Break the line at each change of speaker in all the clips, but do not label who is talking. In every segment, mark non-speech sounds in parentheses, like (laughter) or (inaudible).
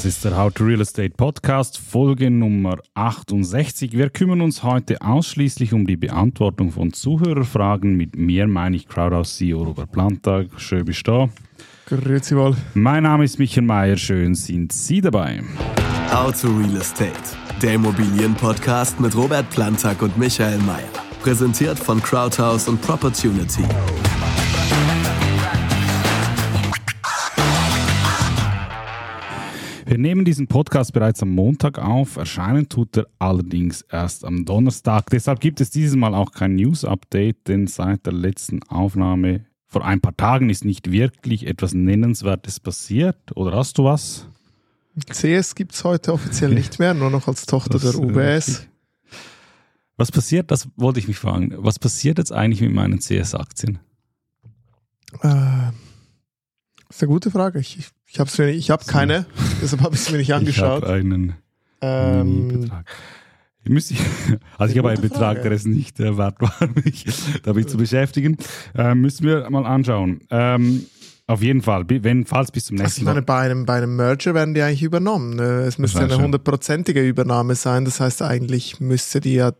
Das ist der How to Real Estate Podcast, Folge Nummer 68. Wir kümmern uns heute ausschließlich um die Beantwortung von Zuhörerfragen. Mit mir meine ich Crowdhouse CEO Robert Plantag. Schön bist du da.
Grüezi wohl.
Mein Name ist Michael Mayer. Schön sind Sie dabei.
How to Real Estate, der Immobilienpodcast mit Robert Plantag und Michael Mayer. Präsentiert von Crowdhouse und Propertunity.
Wir nehmen diesen Podcast bereits am Montag auf. Erscheinen tut er allerdings erst am Donnerstag. Deshalb gibt es dieses Mal auch kein News-Update, denn seit der letzten Aufnahme vor ein paar Tagen ist nicht wirklich etwas Nennenswertes passiert. Oder hast du was?
CS gibt es heute offiziell nicht mehr, nur noch als Tochter
Das,
der UBS.
Was passiert, das wollte ich mich fragen. Was passiert jetzt eigentlich mit meinen CS-Aktien?
Äh, das ist eine gute Frage. Ich, ich, ich habe ich habe keine, deshalb habe ich es mir nicht
Ich (laughs)
angeschaut. (laughs)
habe einen
Ähm,
Betrag. Ich müsste, also ich habe einen Betrag,
Frage.
der es nicht äh, wert war, mich damit zu beschäftigen. Äh, müssen wir mal anschauen. Ähm, auf jeden Fall, wenn, falls bis zum
also ich
nächsten
meine,
Mal.
bei einem, bei einem Merger werden die eigentlich übernommen. ne? Es müsste eine hundertprozentige Übernahme sein. Das heißt, eigentlich müsste die ja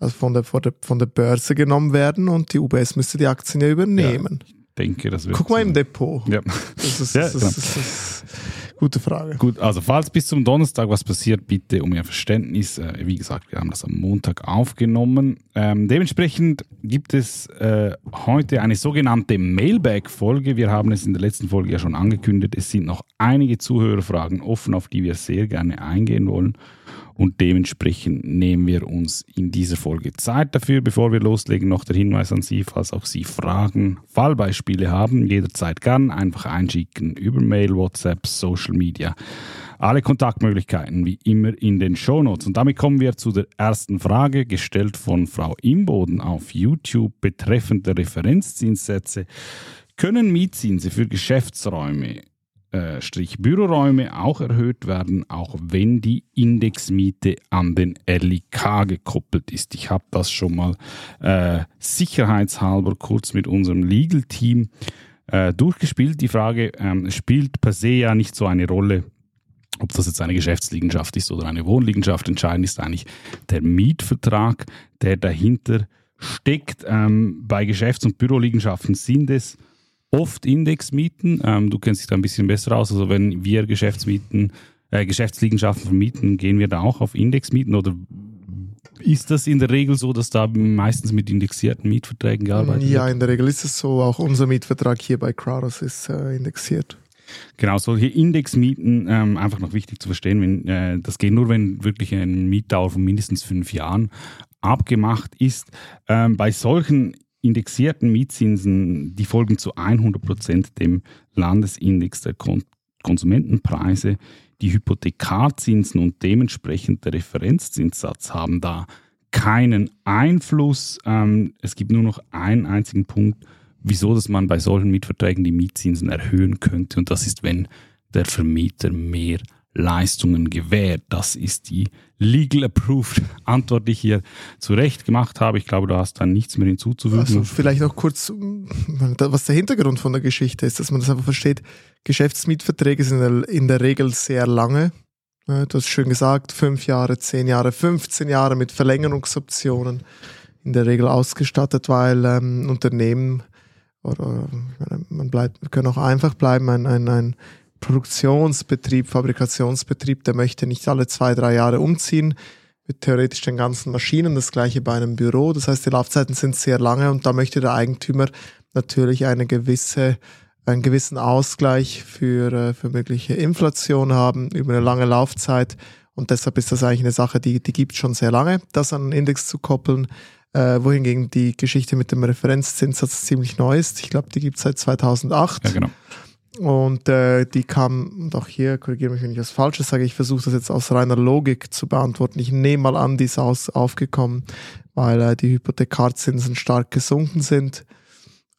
also von, der, von, der, von der Börse genommen werden und die UBS müsste die Aktien ja übernehmen.
Ich denke, das wird.
Guck mal
so-
im Depot.
Ja.
Das ist,
Ja,
das ist,
genau.
das ist, ist gute Frage.
Gut, also falls bis zum Donnerstag was passiert, bitte um Ihr Verständnis. Äh, wie gesagt, wir haben das am Montag aufgenommen. Ähm, dementsprechend gibt es äh, heute eine sogenannte Mailback-Folge. Wir haben es in der letzten Folge ja schon angekündigt. Es sind noch einige Zuhörerfragen offen, auf die wir sehr gerne eingehen wollen. Und dementsprechend nehmen wir uns in dieser Folge Zeit dafür. Bevor wir loslegen, noch der Hinweis an Sie, falls auch Sie Fragen, Fallbeispiele haben, jederzeit gern einfach einschicken über Mail, WhatsApp, Social Media. Alle Kontaktmöglichkeiten wie immer in den Shownotes. Und damit kommen wir zu der ersten Frage, gestellt von Frau Imboden auf YouTube betreffend der Referenzzinssätze. Können Mietzinse für Geschäftsräume Büroräume auch erhöht werden, auch wenn die Indexmiete an den LIK gekoppelt ist. Ich habe das schon mal äh, sicherheitshalber kurz mit unserem Legal-Team äh, durchgespielt. Die Frage ähm, spielt per se ja nicht so eine Rolle, ob das jetzt eine Geschäftsliegenschaft ist oder eine Wohnliegenschaft. Entscheidend ist eigentlich der Mietvertrag, der dahinter steckt. Ähm, bei Geschäfts- und Büroliegenschaften sind es oft Indexmieten. Ähm, du kennst dich da ein bisschen besser aus. Also wenn wir Geschäftsmieten, äh, Geschäftsliegenschaften vermieten, gehen wir da auch auf Indexmieten oder ist das in der Regel so, dass da meistens mit indexierten Mietverträgen gearbeitet
Ja,
wird?
in der Regel ist es so. Auch unser Mietvertrag hier bei Crowdhouse ist äh, indexiert.
Genau, solche Indexmieten, ähm, einfach noch wichtig zu verstehen, wenn, äh, das geht nur, wenn wirklich eine Mietdauer von mindestens fünf Jahren abgemacht ist. Ähm, bei solchen indexierten Mietzinsen, die folgen zu 100 Prozent dem Landesindex der Kon Konsumentenpreise. Die Hypothekarzinsen und dementsprechend der Referenzzinssatz haben da keinen Einfluss. Ähm, es gibt nur noch einen einzigen Punkt, wieso dass man bei solchen Mietverträgen die Mietzinsen erhöhen könnte. Und das ist, wenn der Vermieter mehr Leistungen gewährt. Das ist die legal approved Antwort, die ich hier zurecht gemacht habe. Ich glaube, du hast da nichts mehr hinzuzufügen.
Also vielleicht noch kurz, mm, was der Hintergrund von der Geschichte ist, dass man das einfach versteht. Geschäftsmietverträge sind in der- Regel sehr lange. Ja, Du hast schön gesagt, fünf Jahre, zehn Jahre, 15 Jahre mit Verlängerungsoptionen in der Regel ausgestattet, weil ähm, Unternehmen oder man bleibt, wir können auch einfach bleiben, ein, ein, ein Produktionsbetrieb, Fabrikationsbetrieb, der möchte nicht alle zwei, drei Jahre umziehen, mit theoretisch den ganzen Maschinen, das gleiche bei einem Büro. Das heißt, die Laufzeiten sind sehr lange und da möchte der Eigentümer natürlich eine gewisse, einen gewissen Ausgleich für, äh, für mögliche Inflation haben über eine lange Laufzeit. Und deshalb ist das eigentlich eine Sache, die, die gibt schon sehr lange, das an einen Index zu koppeln. Äh, wohingegen die Geschichte mit dem Referenzzinssatz ziemlich neu ist. Ich glaube, die gibt es seit 2008.
ja, genau.
Und äh, die kam, und auch hier, korrigiere mich, wenn ich was Falsches sage, ich versuche das jetzt aus reiner Logik zu beantworten. Ich nehme mal an, die ist aus, aufgekommen, weil äh, die Hypothekarzinsen stark gesunken sind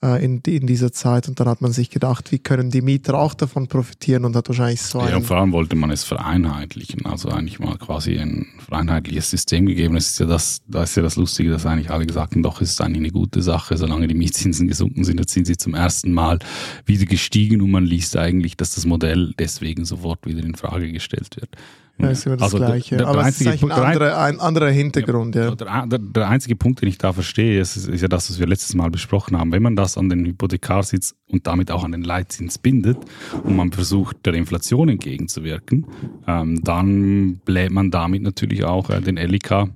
äh, in, in dieser Zeit. Und dann hat man sich gedacht, wie können die Mieter auch davon profitieren und hat wahrscheinlich so
Ja,
ein,
und vor allem wollte man es vereinheitlichen, also eigentlich mal quasi ein vereinheitliches System gegeben. Das ist ja das, da ist ja das Lustige, dass eigentlich alle gesagt haben, doch, es ist eigentlich eine gute Sache, solange die Mietzinsen gesunken sind, jetzt sind sie zum ersten Mal wieder gestiegen und man liest eigentlich, dass das Modell deswegen sofort wieder in Frage gestellt wird.
Ja, ist immer das
Also der-
Gleiche.
der- der
Aber es ist ein
Punkt- der ein-
anderer, ein anderer Hintergrund, ja.
Der, der, der einzige Punkt, den ich da verstehe, ist, ist ja das, was wir letztes Mal besprochen haben. Wenn man das an den Hypothekarsitz und damit auch an den Leitzins bindet und man versucht, der Inflation entgegenzuwirken, ähm, dann bläht man damit natürlich auch äh, den LIK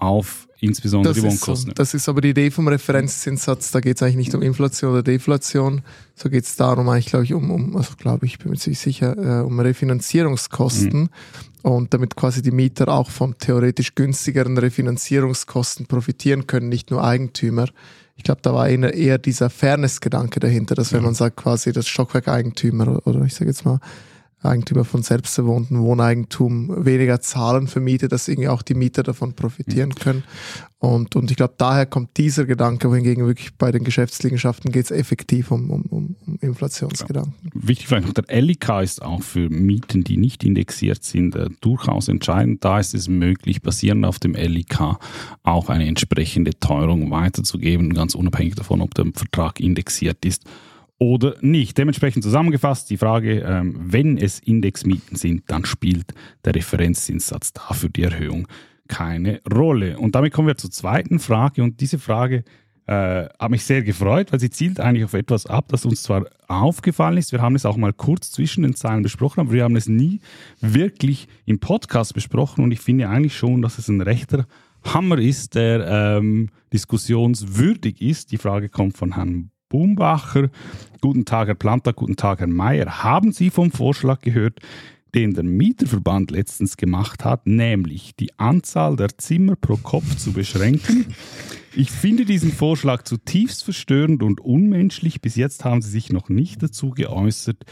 auf insbesondere
Das
die
ist, so.
Wohnkosten.
das ist aber die Idee vom Referenzzinssatz. Da geht es eigentlich nicht um Inflation oder Deflation. So geht es darum eigentlich, glaube ich, um, um also glaube ich, bin mir ziemlich sicher, äh, um Refinanzierungskosten
Mhm.
Und damit quasi die Mieter auch von theoretisch günstigeren Refinanzierungskosten profitieren können, nicht nur Eigentümer. Ich glaube, da war eher, dieser Fairness-Gedanke dahinter, dass wenn
Ja.
man sagt, quasi das Stockwerk-Eigentümer oder ich sage jetzt mal Eigentümer von selbstbewohnten Wohneigentum weniger zahlen für Miete, dass irgendwie auch die Mieter davon profitieren können. Und, und ich glaube, daher kommt dieser Gedanke, wohingegen wirklich bei den Geschäftsliegenschaften geht es effektiv um, um, um, Inflationsgedanken.
Wichtig vielleicht noch, der LIK ist auch für Mieten, die nicht indexiert sind, äh, durchaus entscheidend. Da ist es möglich, basierend auf dem LIK auch eine entsprechende Teuerung weiterzugeben, ganz unabhängig davon, ob der Vertrag indexiert ist oder nicht. Dementsprechend zusammengefasst die Frage, ähm, wenn es Indexmieten sind, dann spielt der Referenzzinssatz dafür die Erhöhung keine Rolle. Und damit kommen wir zur zweiten Frage und diese Frage äh, hat mich sehr gefreut, weil sie zielt eigentlich auf etwas ab, das uns zwar aufgefallen ist, wir haben es auch mal kurz zwischen den Zeilen besprochen, aber wir haben es nie wirklich im Podcast besprochen und ich finde eigentlich schon, dass es ein rechter Hammer ist, der ähm, diskussionswürdig ist. Die Frage kommt von Herrn Bumbacher. Guten Tag, Herr Planta, guten Tag, Herr Mayer. Haben Sie vom Vorschlag gehört, den der Mieterverband letztens gemacht hat, nämlich die Anzahl der Zimmer pro Kopf zu beschränken? Ich finde diesen Vorschlag zutiefst verstörend und unmenschlich. Bis jetzt haben Sie sich noch nicht dazu geäußert.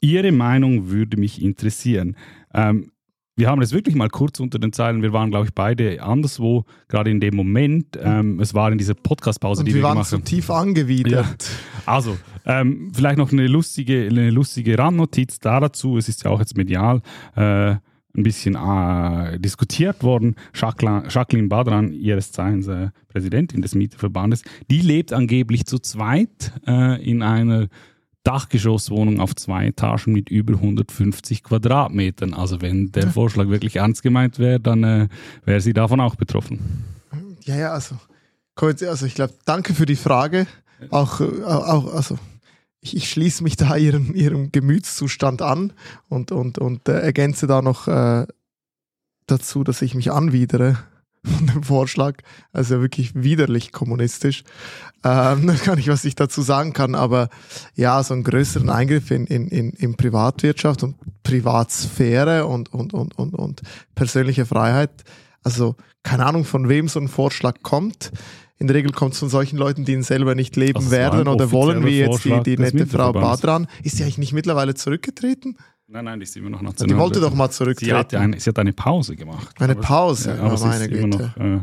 Ihre Meinung würde mich interessieren. Ähm, wir haben es wirklich mal kurz unter den Zeilen. Wir waren, glaube ich, beide anderswo, gerade in dem Moment. Ähm, es war in dieser Podcast-Pause, die
wir
wir
waren
gemacht
so
haben.
tief angewidert.
Also, ähm, vielleicht noch eine lustige, eine lustige Randnotiz da dazu. Es ist ja auch jetzt medial äh, ein bisschen äh, diskutiert worden. Jacqueline, Jacqueline Badran, ihres Zeichens äh, Präsidentin des Mieterverbandes, die lebt angeblich zu zweit äh, in einer Dachgeschosswohnung auf zwei Etagen mit über 150 Quadratmetern. Also wenn der Vorschlag wirklich ernst gemeint wäre, dann äh, wäre sie davon auch betroffen.
Ja, ja, also, also ich glaube, danke für die Frage. Auch, äh, auch also, ich, ich schließe mich da ihrem, ihrem Gemütszustand an und, und, und äh, ergänze da noch äh, dazu, dass ich mich anwidere (laughs) von dem Vorschlag. Also wirklich widerlich kommunistisch. Ähm, (laughs) das kann ich, was ich dazu sagen kann, aber ja, so einen größeren Eingriff in, in, in, in Privatwirtschaft und Privatsphäre und, und, und, und, und persönliche Freiheit. Also keine Ahnung, von wem so ein Vorschlag kommt. In der Regel kommt es von solchen Leuten, die ihn selber nicht leben werden oder wollen, wie jetzt die, die nette Frau. Badran. Ist sie eigentlich nicht mittlerweile zurückgetreten?
Nein, nein, die ist immer noch national.
die wollte doch mal
sie,
zurücktreten.
hat eine, sie hat eine Pause gemacht.
Eine
Aber-
Pause,
Ja,
ja,
aber sie
meine
ist immer
Güte.
noch äh.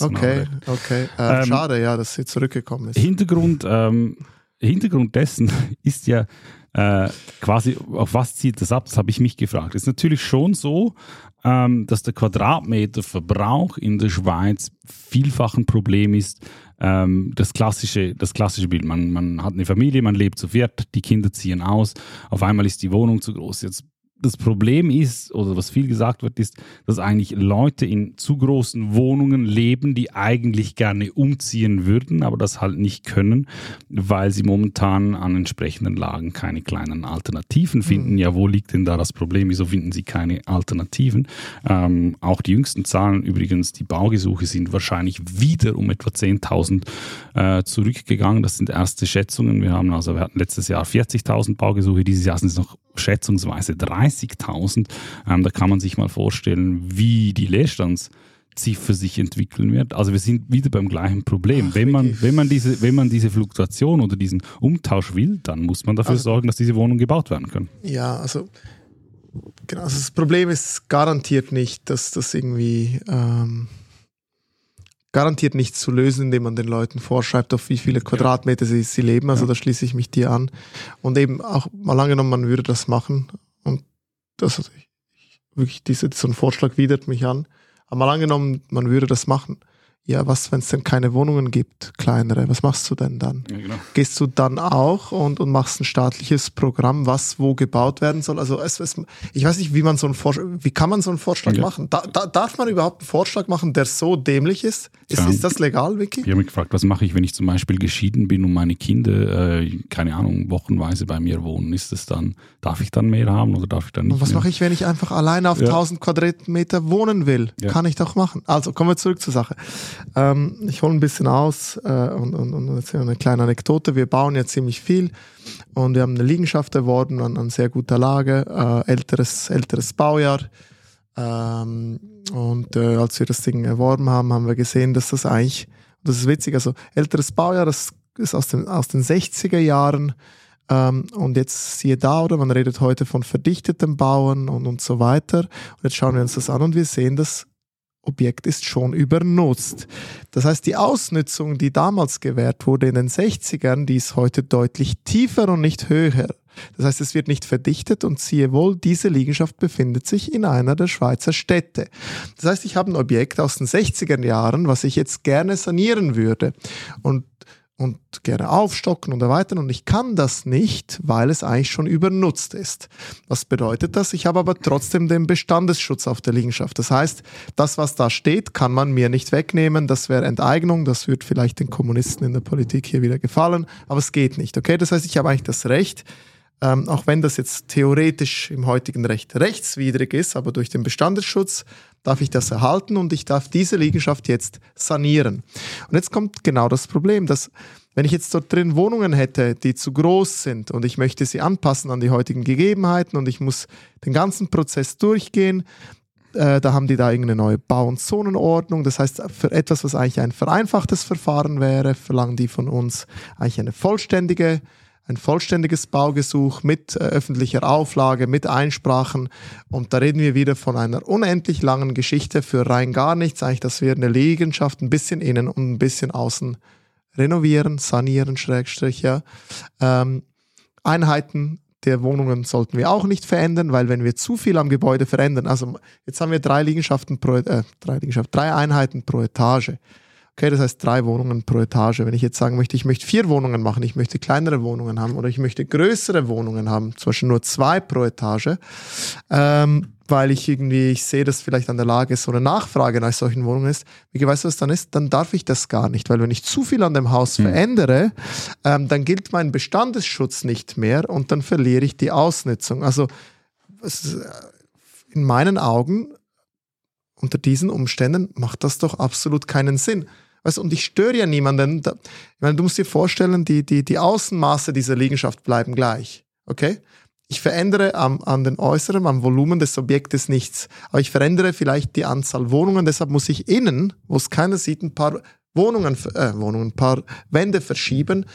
Okay, okay. Äh,
Ähm,
schade, ja, dass sie zurückgekommen ist.
Hintergrund, ähm, Hintergrund dessen (laughs) ist ja äh, quasi, auf was zielt das ab? Das habe ich mich gefragt. Es ist natürlich schon so, ähm, dass der Quadratmeterverbrauch in der Schweiz vielfach ein Problem ist. Ähm, das, klassische, das klassische Bild, man, man hat eine Familie, man lebt zu viert, die Kinder ziehen aus, auf einmal ist die Wohnung zu groß. Jetzt das Problem ist, oder was viel gesagt wird, ist, dass eigentlich Leute in zu großen Wohnungen leben, die eigentlich gerne umziehen würden, aber das halt nicht können, weil sie momentan an entsprechenden Lagen keine kleinen Alternativen finden. Ja, wo liegt denn da das Problem? Wieso finden sie keine Alternativen? Ähm, auch die jüngsten Zahlen übrigens, die Baugesuche sind wahrscheinlich wieder um etwa 10.000 äh, zurückgegangen. Das sind erste Schätzungen. Wir haben also, wir hatten letztes Jahr 40.000 Baugesuche, dieses Jahr sind es noch schätzungsweise 30.000. Ähm, da kann man sich mal vorstellen, wie die Leerstandsziffer sich entwickeln wird. Also wir sind wieder beim gleichen Problem.
Ach,
wenn, man,
wirklich?
wenn, man diese, wenn man diese Fluktuation oder diesen Umtausch will, dann muss man dafür
Also-
sorgen, dass diese Wohnungen gebaut werden können.
Ja, also, genau, also das Problem ist garantiert nicht, dass das irgendwie ähm, garantiert nicht zu lösen, indem man den Leuten vorschreibt, auf wie viele Quadratmeter sie, sie leben. Also ja. da schließe ich mich dir an. Und eben auch mal angenommen, man würde das machen. Und das also ich, wirklich diese, so ein Vorschlag widert mich an. Aber mal angenommen, man würde das machen ja, was, wenn es denn keine Wohnungen gibt, kleinere, was machst du denn dann? Ja, genau. Gehst du dann auch und, und machst ein staatliches Programm, was wo gebaut werden soll? Also es, es, ich weiß nicht, wie man so einen Vorschlag, wie kann man so einen Vorschlag ja. machen? Da, da, darf man überhaupt einen Vorschlag machen, der so dämlich ist? Ist, ja. ist das legal, Vicky?
Ich habe mich gefragt, was mache ich, wenn ich zum Beispiel geschieden bin und meine Kinder, äh, keine Ahnung, wochenweise bei mir wohnen? Ist es dann, darf ich dann mehr haben oder darf ich dann nicht?
Und was mache ich, wenn ich einfach alleine auf 1000 Quadratmeter wohnen will? Kann ich doch machen. Also kommen wir zurück zur Sache. Ähm, ich hole ein bisschen aus äh, und, und, und erzähle eine kleine Anekdote. Wir bauen ja ziemlich viel und wir haben eine Liegenschaft erworben an, an sehr guter Lage, äh, älteres, älteres Baujahr. Ähm, und äh, als wir das Ding erworben haben, haben wir gesehen, dass das eigentlich, das ist witzig, also älteres Baujahr, das ist aus den, aus den 60er Jahren. Ähm, und jetzt siehe da, oder man redet heute von verdichtetem Bauen und, und so weiter. Und jetzt schauen wir uns das an und wir sehen, dass Objekt ist schon übernutzt. Das heißt, die Ausnutzung, die damals gewährt wurde in den 60ern, die ist heute deutlich tiefer und nicht höher. Das heißt, es wird nicht verdichtet und siehe wohl, diese Liegenschaft befindet sich in einer der Schweizer Städte. Das heißt, ich habe ein Objekt aus den 60er Jahren, was ich jetzt gerne sanieren würde. Und und gerne aufstocken und erweitern und ich kann das nicht, weil es eigentlich schon übernutzt ist. Was bedeutet das? Ich habe aber trotzdem den Bestandesschutz auf der Liegenschaft. Das heißt, das, was da steht, kann man mir nicht wegnehmen. Das wäre Enteignung. Das wird vielleicht den Kommunisten in der Politik hier wieder gefallen, aber es geht nicht. Okay, das heißt, ich habe eigentlich das Recht, ähm, auch wenn das jetzt theoretisch im heutigen Recht rechtswidrig ist, aber durch den Bestandesschutz darf ich das erhalten und ich darf diese Liegenschaft jetzt sanieren. Und jetzt kommt genau das Problem, dass wenn ich jetzt dort drin Wohnungen hätte, die zu groß sind und ich möchte sie anpassen an die heutigen Gegebenheiten und ich muss den ganzen Prozess durchgehen, äh, da haben die da irgendeine neue Bau- und Zonenordnung. Das heißt, für etwas, was eigentlich ein vereinfachtes Verfahren wäre, verlangen die von uns eigentlich eine vollständige ein vollständiges Baugesuch mit äh, öffentlicher Auflage, mit Einsprachen. Und da reden wir wieder von einer unendlich langen Geschichte für rein gar nichts. Eigentlich, dass wir eine Liegenschaft ein bisschen innen und ein bisschen außen renovieren, sanieren, Schrägstrich, ja. Ähm, Einheiten der Wohnungen sollten wir auch nicht verändern, weil wenn wir zu viel am Gebäude verändern, also jetzt haben wir drei Liegenschaften pro, äh, drei Liegenschaften, drei Einheiten pro Etage. Okay, das heißt drei Wohnungen pro Etage. Wenn ich jetzt sagen möchte, ich möchte vier Wohnungen machen, ich möchte kleinere Wohnungen haben oder ich möchte größere Wohnungen haben, zum Beispiel nur zwei pro Etage, ähm, weil ich irgendwie, ich sehe, dass vielleicht an der Lage so eine Nachfrage nach solchen Wohnungen ist. Wie weißt du, was dann ist? Dann darf ich das gar nicht, weil wenn ich zu viel an dem Haus mhm. verändere, ähm, dann gilt mein Bestandesschutz nicht mehr und dann verliere ich die Ausnutzung. Also in meinen Augen unter diesen Umständen macht das doch absolut keinen Sinn. Weißt, und ich störe ja niemanden. Ich meine, du musst dir vorstellen, die, die, die Außenmaße dieser Liegenschaft bleiben gleich. Okay? Ich verändere am, an den Äußeren, am Volumen des Objektes nichts. Aber ich verändere vielleicht die Anzahl Wohnungen. Deshalb muss ich innen, wo es keiner sieht, ein paar Wohnungen, äh, Wohnungen, ein paar Wände verschieben.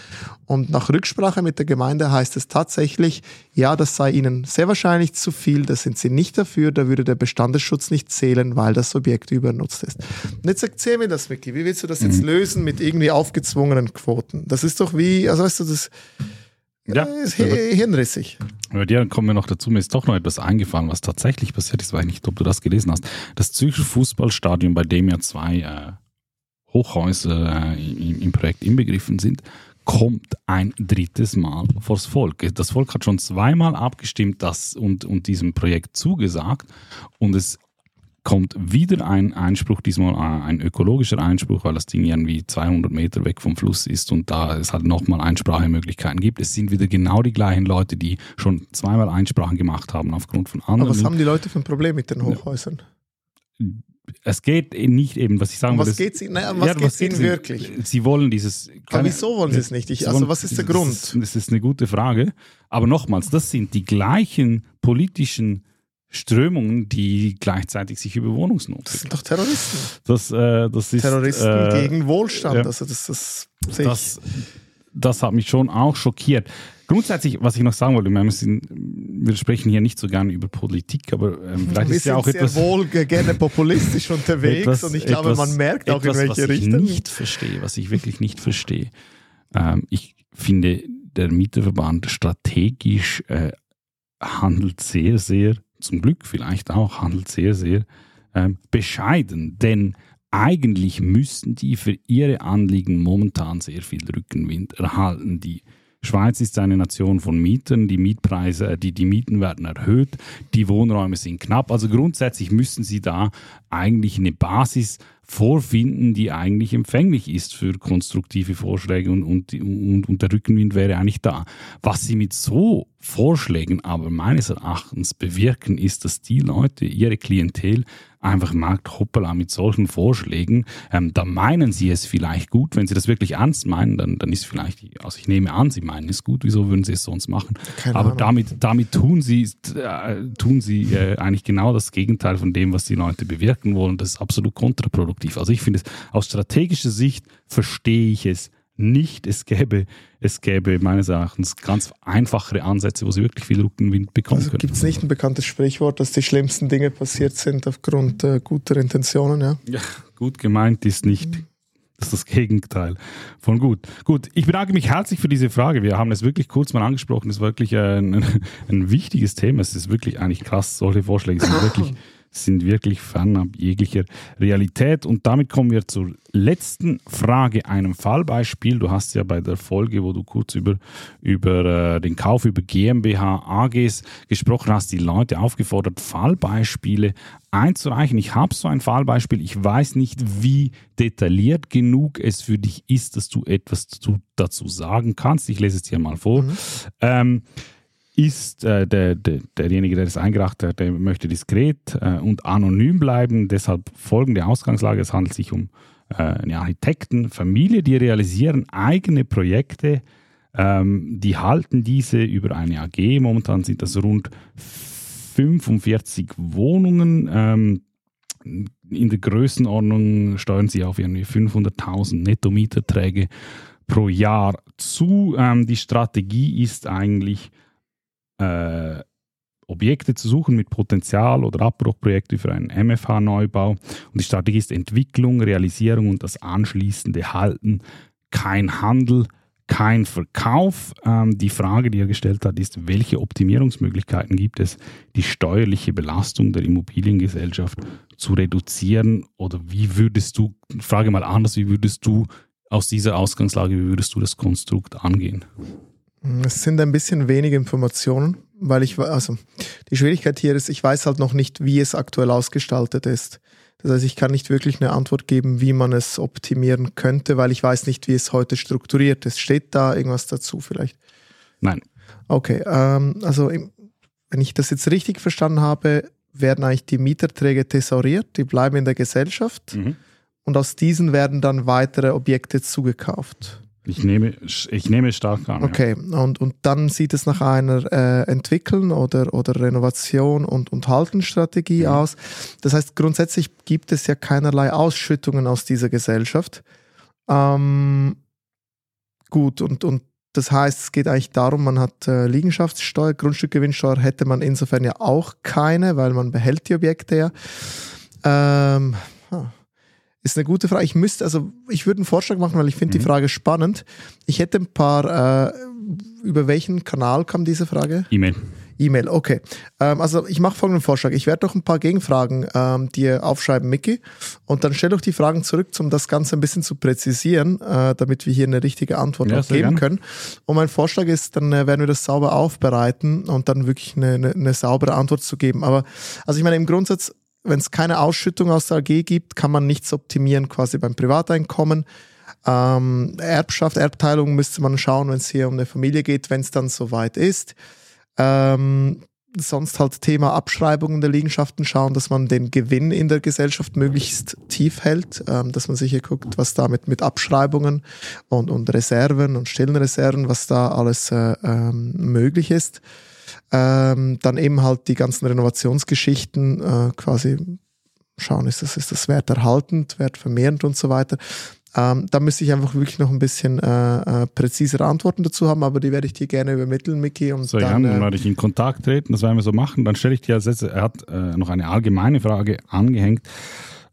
Und nach Rücksprache mit der Gemeinde heißt es tatsächlich, ja, das sei ihnen sehr wahrscheinlich zu viel, da sind sie nicht dafür, da würde der Bestandesschutz nicht zählen, weil das Objekt übernutzt ist. Und jetzt erzähl mir das, Vicky, wie willst du das jetzt mhm. lösen mit irgendwie aufgezwungenen Quoten? Das ist doch wie, also weißt du, das ja, äh, ist hirnrissig.
Bei dir kommen wir noch dazu, mir ist doch noch etwas eingefallen, was tatsächlich passiert ist, weil ich nicht, ob du das gelesen hast. Das Zürcher Fußballstadion, bei dem ja zwei äh, Hochhäuser äh, im, im Projekt inbegriffen sind, kommt ein drittes Mal vors Volk. Das Volk hat schon zweimal abgestimmt das und, und diesem Projekt zugesagt und es kommt wieder ein Einspruch, diesmal ein ökologischer Einspruch, weil das Ding irgendwie 200 Meter weg vom Fluss ist und da es halt nochmal Einsprachemöglichkeiten gibt. Es sind wieder genau die gleichen Leute, die schon zweimal Einsprachen gemacht haben aufgrund von anderen.
Aber was haben die Leute für ein Problem mit den Hochhäusern?
Es geht nicht eben, was ich sagen
will. Was geht es naja, was ja, geht's Ihnen wirklich?
Sie wollen dieses.
Aber wieso wollen Sie es nicht? Ich, also, was ist der Grund? Das,
das ist eine gute Frage. Aber nochmals, das sind die gleichen politischen Strömungen, die gleichzeitig sich über Wohnungsnot.
Das sind doch Terroristen.
Das, äh, das ist,
Terroristen äh, gegen Wohlstand. Ja. Also das, das,
das, das hat mich schon auch schockiert. Grundsätzlich, was ich noch sagen wollte, wir sind wir sprechen hier nicht so gerne über Politik, aber ähm, vielleicht
wir
ist ja auch
sind
etwas.
sehr wohl gerne populistisch (laughs) unterwegs
etwas,
und ich glaube,
etwas,
man merkt auch, in
etwas,
welche
was
Richtung.
ich nicht verstehe, was ich wirklich nicht verstehe. Ähm, ich finde, der Mieterverband strategisch äh, handelt sehr, sehr, zum Glück vielleicht auch, handelt sehr, sehr ähm, bescheiden. Denn eigentlich müssten die für ihre Anliegen momentan sehr viel Rückenwind erhalten. Die Schweiz ist eine Nation von Mietern, die Mietpreise, äh, die, die Mieten werden erhöht, die Wohnräume sind knapp. Also grundsätzlich müssen sie da eigentlich eine Basis vorfinden, die eigentlich empfänglich ist für konstruktive Vorschläge und, und, und, und der Rückenwind wäre eigentlich da. Was sie mit so Vorschlägen aber meines Erachtens bewirken, ist, dass die Leute, ihre Klientel, einfach merkt, hoppala, mit solchen Vorschlägen, ähm, da meinen sie es vielleicht gut. Wenn sie das wirklich ernst meinen, dann, dann ist vielleicht, also ich nehme an, sie meinen es gut, wieso würden sie es sonst machen?
Keine
aber
Ahnung.
damit, damit tun sie, äh, tun sie äh, eigentlich genau das Gegenteil von dem, was die Leute bewirken wollen. Das ist absolut kontraproduktiv. Also ich finde es aus strategischer Sicht verstehe ich es nicht. Es gäbe, es gäbe meines Erachtens ganz einfachere Ansätze, wo sie wirklich viel Rückenwind bekommen
Also
können.
gibt es nicht ein bekanntes Sprichwort, dass die schlimmsten Dinge passiert sind aufgrund äh, guter Intentionen, ja?
Ja, gut gemeint ist nicht. Das ist das Gegenteil von gut. Gut, ich bedanke mich herzlich für diese Frage. Wir haben es wirklich kurz mal angesprochen. Es ist wirklich ein, ein wichtiges Thema. Es ist wirklich eigentlich krass. Solche Vorschläge sind wirklich, (clears throat) sind wirklich fernab jeglicher Realität. Und damit kommen wir zur letzten Frage, einem Fallbeispiel. Du hast ja bei der Folge, wo du kurz über, über äh, den Kauf über GmbH AGs gesprochen hast, die Leute aufgefordert, Fallbeispiele einzureichen. Ich habe so ein Fallbeispiel. Ich weiß nicht, wie detailliert genug es für dich ist, dass du etwas zu, dazu sagen kannst. Ich lese es dir mal vor. Ähm, ist äh, der, der, derjenige, der das eingereicht hat, der möchte diskret äh, und anonym bleiben. Deshalb folgende Ausgangslage. Es handelt sich um äh, eine Architektenfamilie, die realisieren eigene Projekte. Ähm, die halten diese über eine AG. Momentan sind das rund 45 Wohnungen. Ähm, in der Größenordnung steuern sie auf irgendwie 500.000 Netto-Mieterträge pro Jahr zu. Ähm, die Strategie ist eigentlich, äh, Objekte zu suchen mit Potenzial oder Abbruchprojekte für einen MFH-Neubau. Und die Strategie ist Entwicklung, Realisierung und das anschließende Halten. Kein Handel, kein Verkauf. Ähm, die Frage, die er gestellt hat, ist, welche Optimierungsmöglichkeiten gibt es, die steuerliche Belastung der Immobiliengesellschaft zu reduzieren? Oder wie würdest du, frage mal anders, wie würdest du aus dieser Ausgangslage, wie würdest du das Konstrukt angehen?
Es sind ein bisschen wenige Informationen, weil ich, also die Schwierigkeit hier ist, ich weiß halt noch nicht, wie es aktuell ausgestaltet ist. Das heißt, ich kann nicht wirklich eine Antwort geben, wie man es optimieren könnte, weil ich weiß nicht, wie es heute strukturiert ist. Steht da irgendwas dazu vielleicht?
Nein.
Okay, ähm, also wenn ich das jetzt richtig verstanden habe, werden eigentlich die Mieterträge thesauriert, die bleiben in der Gesellschaft
Mhm.
und aus diesen werden dann weitere Objekte zugekauft.
Ich nehme, ich nehme es stark an. ja.
Okay, und, und dann sieht es nach einer äh, Entwickeln oder, oder Renovation und, und Haltenstrategie
Mhm.
aus. Das heißt, grundsätzlich gibt es ja keinerlei Ausschüttungen aus dieser Gesellschaft. Ähm, gut, und, und das heißt, es geht eigentlich darum, man hat äh, Liegenschaftssteuer, Grundstückgewinnsteuer hätte man insofern ja auch keine, weil man behält die Objekte ja. Ähm, ist eine gute Frage. Ich müsste, also ich würde einen Vorschlag machen, weil ich finde die Frage spannend. Ich hätte ein paar, äh, über welchen Kanal kam diese Frage?
E-Mail.
E-Mail, okay. Ähm, also ich mache folgenden Vorschlag. Ich werde doch ein paar Gegenfragen ähm, dir aufschreiben, Micky. Und dann stell doch die Fragen zurück, um das Ganze ein bisschen zu präzisieren, äh, damit wir hier eine richtige Antwort
Ja,
geben
gern.
können. Und mein Vorschlag ist, dann äh, werden wir das sauber aufbereiten und dann wirklich eine, eine, eine saubere Antwort zu geben. Aber also ich meine, im Grundsatz, wenn es keine Ausschüttung aus der AG gibt, kann man nichts optimieren quasi beim Privateinkommen. Ähm, Erbschaft, Erbteilung müsste man schauen, wenn es hier um eine Familie geht, wenn es dann soweit ist. Ähm, sonst halt Thema Abschreibungen der Liegenschaften schauen, dass man den Gewinn in der Gesellschaft möglichst tief hält, ähm, dass man sicher guckt, was damit mit Abschreibungen und, und Reserven und stillen Reserven, was da alles äh, ähm, möglich ist. Ähm, dann eben halt die ganzen Renovationsgeschichten äh, quasi schauen, ist das, ist das werterhaltend, wertvermehrend und so weiter. Ähm, da müsste ich einfach wirklich noch ein bisschen äh, äh, präzisere Antworten dazu haben, aber die werde ich dir gerne übermitteln, Micky. Und
so,
dann,
ja, dann werde ich in Kontakt treten, das werden wir so machen. Dann stelle ich dir als letztes, er hat äh, noch eine allgemeine Frage angehängt.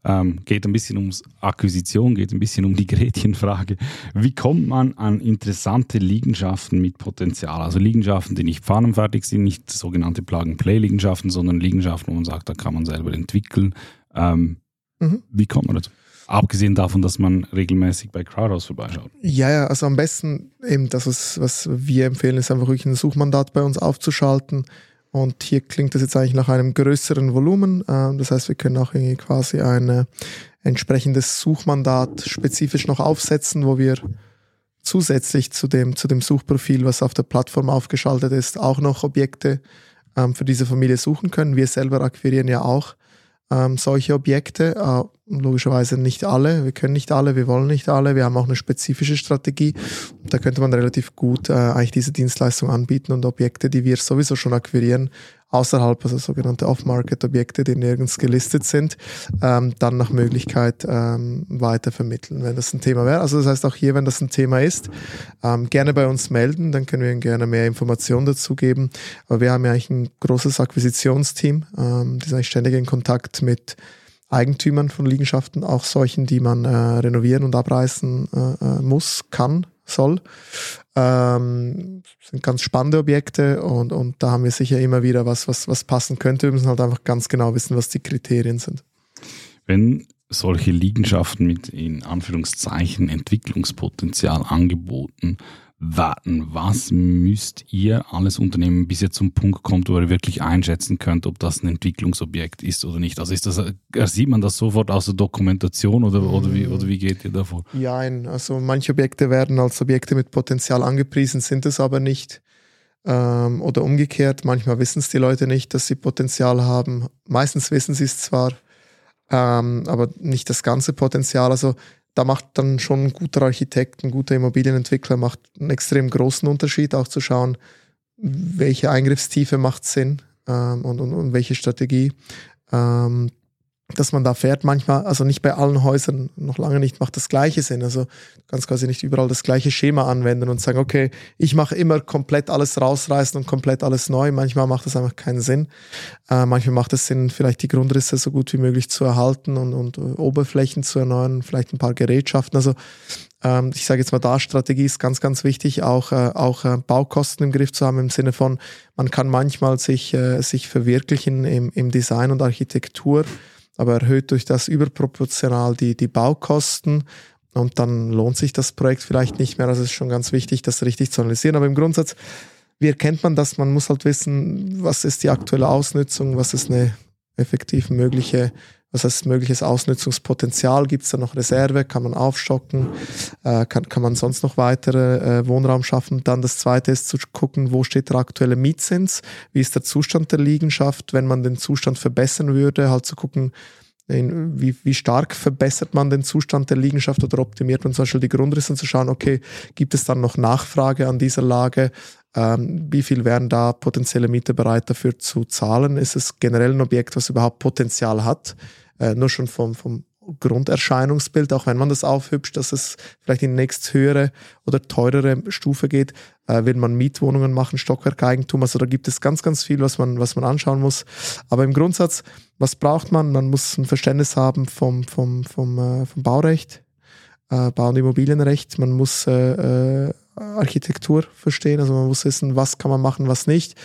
Ähm, geht ein bisschen ums Akquisition, geht ein bisschen um die (laughs) Gretchenfrage. Wie kommt man an interessante Liegenschaften mit Potenzial? Also Liegenschaften, die nicht pfannenfertig sind, nicht sogenannte Plug-and-Play-Liegenschaften, sondern Liegenschaften, wo man sagt, da kann man selber entwickeln. Ähm, mhm. Wie kommt man dazu? Abgesehen davon, dass man regelmäßig bei Crowdhouse vorbeischaut.
Ja, ja, also am besten eben das, was, was wir empfehlen, ist einfach wirklich ein Suchmandat bei uns aufzuschalten. Und hier klingt das jetzt eigentlich nach einem größeren Volumen. Ähm, das heißt, wir können auch irgendwie quasi ein äh, entsprechendes Suchmandat spezifisch noch aufsetzen, wo wir zusätzlich zu dem, zu dem Suchprofil, was auf der Plattform aufgeschaltet ist, auch noch Objekte ähm, für diese Familie suchen können. Wir selber akquirieren ja auch ähm, solche Objekte. Äh, logischerweise nicht alle. Wir können nicht alle, wir wollen nicht alle. Wir haben auch eine spezifische Strategie. Da könnte man relativ gut äh, eigentlich diese Dienstleistung anbieten und Objekte, die wir sowieso schon akquirieren, außerhalb, also sogenannte Off-Market-Objekte, die nirgends gelistet sind, ähm, dann nach Möglichkeit ähm, weiter vermitteln, wenn das ein Thema wäre. Also das heißt auch hier, wenn das ein Thema ist, ähm, gerne bei uns melden, dann können wir Ihnen gerne mehr Informationen dazu geben. Aber wir haben ja eigentlich ein großes Akquisitionsteam, ähm, die ist eigentlich ständig in Kontakt mit Eigentümern von Liegenschaften, auch solchen, die man äh, renovieren und abreißen äh, äh muss, kann, soll. Ähm, sind ganz spannende Objekte und, und da haben wir sicher immer wieder was, was, was passen könnte. Wir müssen halt einfach ganz genau wissen, was die Kriterien sind.
Wenn solche Liegenschaften mit in Anführungszeichen Entwicklungspotenzial angeboten warten. Was müsst ihr alles unternehmen, bis ihr zum Punkt kommt, wo ihr wirklich einschätzen könnt, ob das ein Entwicklungsobjekt ist oder nicht? Also ist das, äh, sieht man das sofort aus der Dokumentation oder, oder, wie, oder wie geht ihr davor?
Ja, also manche Objekte werden als Objekte mit Potenzial angepriesen, sind es aber nicht. Ähm, oder umgekehrt, manchmal wissen es die Leute nicht, dass sie Potenzial haben. Meistens wissen sie es zwar, ähm, aber nicht das ganze Potenzial. Also da macht dann schon ein guter Architekt, ein guter Immobilienentwickler macht einen extrem großen Unterschied, auch zu schauen, welche Eingriffstiefe macht Sinn ähm, und, und, und, welche Strategie. Ähm, dass man da fährt manchmal, also nicht bei allen Häusern, noch lange nicht macht das gleiche Sinn. Also du kannst quasi nicht überall das gleiche Schema anwenden und sagen, okay, ich mache immer komplett alles rausreißen und komplett alles neu. Manchmal macht das einfach keinen Sinn. Äh, manchmal macht es Sinn, vielleicht die Grundrisse so gut wie möglich zu erhalten und, und Oberflächen zu erneuern, vielleicht ein paar Gerätschaften. Also ähm, ich sage jetzt mal da, Strategie ist ganz, ganz wichtig, auch, äh, auch äh, Baukosten im Griff zu haben, im Sinne von, man kann manchmal sich, äh, sich verwirklichen im, im Design und Architektur aber erhöht durch das überproportional die, die Baukosten und dann lohnt sich das Projekt vielleicht nicht mehr. Also es ist schon ganz wichtig, das richtig zu analysieren. Aber im Grundsatz, wie erkennt man das? Man muss halt wissen, was ist die aktuelle Ausnutzung, was ist eine effektiv mögliche was heißt mögliches Ausnutzungspotenzial? Gibt es da noch Reserve? Kann man aufstocken? Äh, kann, kann man sonst noch weitere äh, Wohnraum schaffen? Dann das zweite ist zu gucken, wo steht der aktuelle Mietzins? Wie ist der Zustand der Liegenschaft? Wenn man den Zustand verbessern würde, halt zu gucken, wie, wie stark verbessert man den Zustand der Liegenschaft oder optimiert man zum Beispiel die Grundrisse und zu schauen, okay, gibt es dann noch Nachfrage an dieser Lage? Ähm, wie viel wären da potenzielle Mieter bereit dafür zu zahlen? Ist es generell ein Objekt, was überhaupt Potenzial hat? Äh, nur schon vom, vom Grunderscheinungsbild, auch wenn man das aufhübscht, dass es vielleicht in die nächst höhere oder teurere Stufe geht, äh, will man Mietwohnungen machen, Stockwerkeigentum. Also da gibt es ganz, ganz viel, was man, was man anschauen muss. Aber im Grundsatz, was braucht man? Man muss ein Verständnis haben vom, vom, vom, äh, vom Baurecht, äh, Bau- und Immobilienrecht. Man muss äh, äh Architektur verstehen. Also man muss wissen, was kann man machen, was nicht.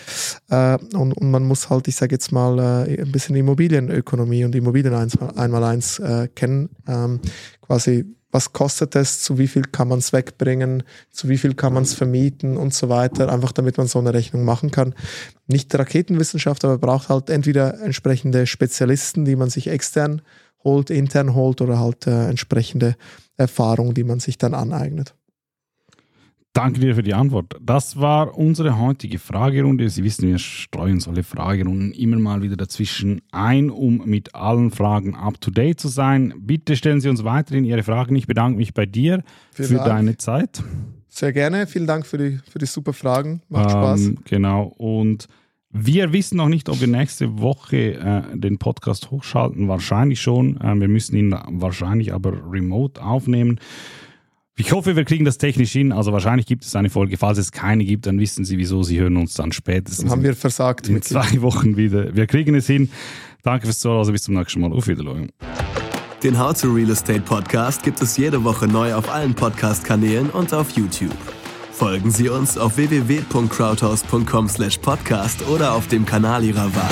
Äh, und, und man muss halt, ich sage jetzt mal, äh, ein bisschen Immobilienökonomie und Immobilien eins, einmal eins äh, kennen. Ähm, quasi, was kostet es, zu wie viel kann man es wegbringen, zu wie viel kann man es vermieten und so weiter, einfach damit man so eine Rechnung machen kann. Nicht Raketenwissenschaft, aber braucht halt entweder entsprechende Spezialisten, die man sich extern holt, intern holt oder halt äh, entsprechende Erfahrung, die man sich dann aneignet.
Danke dir für die Antwort. Das war unsere heutige Fragerunde. Sie wissen, wir streuen solche Fragerunden immer mal wieder dazwischen ein, um mit allen Fragen up-to-date zu sein. Bitte stellen Sie uns weiterhin Ihre Fragen. Ich bedanke mich bei dir Vielen für Dank. deine Zeit.
Sehr gerne. Vielen Dank für die, für die super Fragen. Macht ähm, Spaß.
Genau. Und Wir wissen noch nicht, ob wir nächste Woche äh, den Podcast hochschalten. Wahrscheinlich schon. Äh, wir müssen ihn wahrscheinlich aber remote aufnehmen. Ich hoffe, wir kriegen das technisch hin. Also wahrscheinlich gibt es eine Folge. Falls es keine gibt, dann wissen Sie, wieso. Sie hören uns dann spätestens
Dann haben wir versagt.
in
mit
zwei Wochen wieder. Wir kriegen es hin. Danke fürs Zuhören. Also bis zum nächsten Mal. Auf Wiedersehen.
Den How to Real Estate Podcast gibt es jede Woche neu auf allen Podcast-Kanälen und auf YouTube. Folgen Sie uns auf www.crowdhouse.com/podcast oder auf dem Kanal Ihrer Wahl.